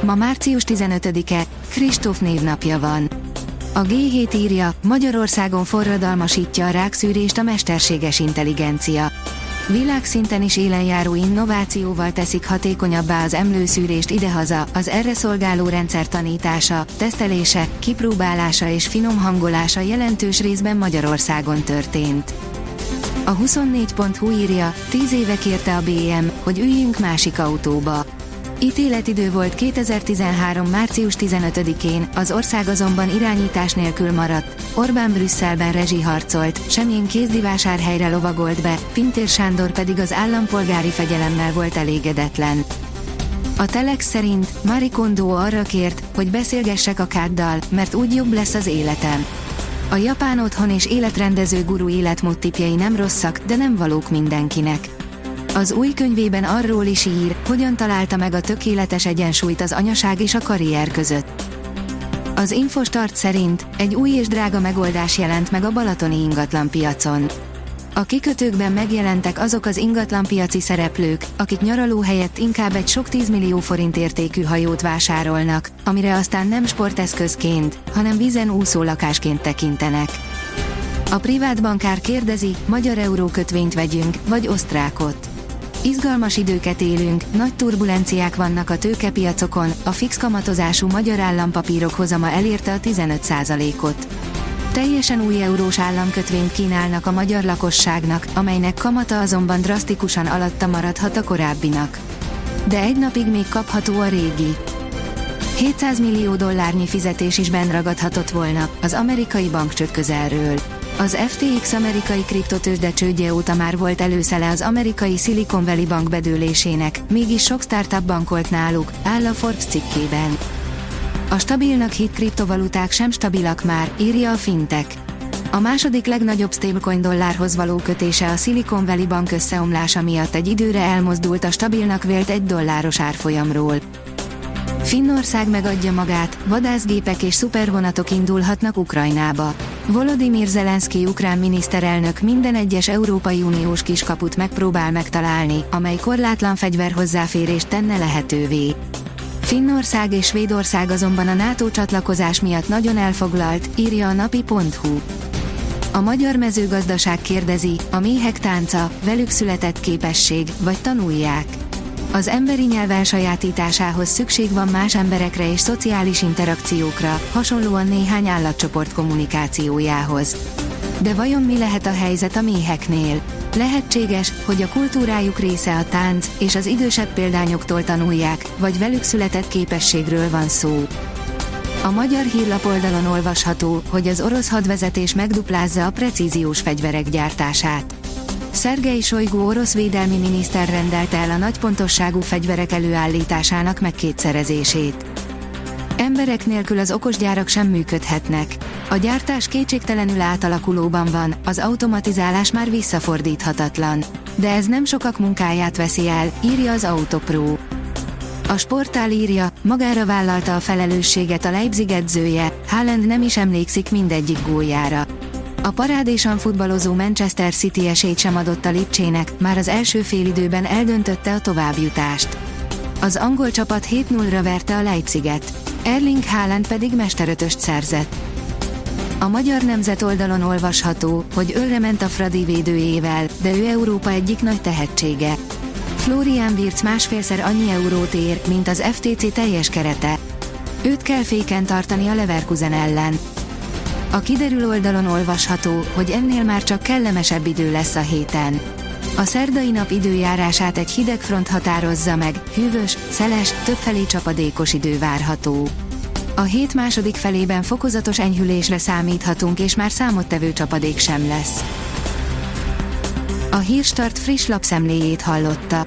Ma március 15-e, Kristóf névnapja van. A G7 írja, Magyarországon forradalmasítja a rákszűrést a mesterséges intelligencia. Világszinten is élenjáró innovációval teszik hatékonyabbá az emlőszűrést idehaza, az erre szolgáló rendszer tanítása, tesztelése, kipróbálása és finom hangolása jelentős részben Magyarországon történt. A 24.hu írja, 10 éve kérte a BM, hogy üljünk másik autóba. Ítéletidő volt 2013. március 15-én, az ország azonban irányítás nélkül maradt, Orbán Brüsszelben rezsiharcolt, semmilyen kézdivásárhelyre lovagolt be, Pintér Sándor pedig az állampolgári fegyelemmel volt elégedetlen. A Telex szerint Marie Kondo arra kért, hogy beszélgessek a káddal, mert úgy jobb lesz az életem. A japán otthon és életrendező guru életmód tipjei nem rosszak, de nem valók mindenkinek. Az új könyvében arról is ír, hogyan találta meg a tökéletes egyensúlyt az anyaság és a karrier között. Az Infostart szerint egy új és drága megoldás jelent meg a balatoni ingatlan piacon. A kikötőkben megjelentek azok az ingatlanpiaci szereplők, akik nyaraló helyett inkább egy sok tízmillió forint értékű hajót vásárolnak, amire aztán nem sporteszközként, hanem vízen úszó lakásként tekintenek. A privát bankár kérdezi, magyar eurókötvényt vegyünk, vagy osztrákot. Izgalmas időket élünk, nagy turbulenciák vannak a tőkepiacokon, a fix kamatozású magyar állampapírok hozama elérte a 15%-ot. Teljesen új eurós államkötvényt kínálnak a magyar lakosságnak, amelynek kamata azonban drasztikusan alatta maradhat a korábbinak. De egy napig még kapható a régi. 700 millió dollárnyi fizetés is benragadhatott volna, az amerikai bankcsőd közelről. Az FTX amerikai kriptotősde csődje óta már volt előszele az amerikai Silicon Valley bank bedőlésének, mégis sok startup bankolt náluk, áll a Forbes cikkében. A stabilnak hit kriptovaluták sem stabilak már, írja a Fintech. A második legnagyobb stablecoin dollárhoz való kötése a Silicon Valley bank összeomlása miatt egy időre elmozdult a stabilnak vélt egy dolláros árfolyamról. Finnország megadja magát, vadászgépek és szupervonatok indulhatnak Ukrajnába. Volodymyr Zelenszky ukrán miniszterelnök minden egyes Európai Uniós kiskaput megpróbál megtalálni, amely korlátlan fegyverhozzáférést tenne lehetővé. Finnország és Svédország azonban a NATO csatlakozás miatt nagyon elfoglalt, írja a napi.hu. A magyar mezőgazdaság kérdezi, a méhek tánca, velük született képesség, vagy tanulják. Az emberi nyelv elsajátításához szükség van más emberekre és szociális interakciókra, hasonlóan néhány állatcsoport kommunikációjához. De vajon mi lehet a helyzet a méheknél? Lehetséges, hogy a kultúrájuk része a tánc, és az idősebb példányoktól tanulják, vagy velük született képességről van szó. A magyar hírlap oldalon olvasható, hogy az orosz hadvezetés megduplázza a precíziós fegyverek gyártását. Szergei Sojgu orosz védelmi miniszter rendelte el a nagypontosságú fegyverek előállításának megkétszerezését. Emberek nélkül az okosgyárak sem működhetnek. A gyártás kétségtelenül átalakulóban van, az automatizálás már visszafordíthatatlan. De ez nem sokak munkáját veszi el, írja az Autopro. A sportál írja, magára vállalta a felelősséget a Leipzig edzője, Haaland nem is emlékszik mindegyik góljára. A parádésan futballozó Manchester City esélyt sem adott a Lipcsének, már az első félidőben eldöntötte a továbbjutást. Az angol csapat 7-0-ra verte a Leipziget. Erling Haaland pedig mesterötöst szerzett. A magyar nemzet oldalon olvasható, hogy ölre ment a Fradi védőjével, de ő Európa egyik nagy tehetsége. Florian Wirtz másfélszer annyi eurót ér, mint az FTC teljes kerete. Őt kell féken tartani a Leverkusen ellen. A kiderül oldalon olvasható, hogy ennél már csak kellemesebb idő lesz a héten. A szerdai nap időjárását egy hideg front határozza meg, hűvös, szeles, többfelé csapadékos idő várható. A hét második felében fokozatos enyhülésre számíthatunk és már számottevő csapadék sem lesz. A Hírstart friss lapszemléjét hallotta.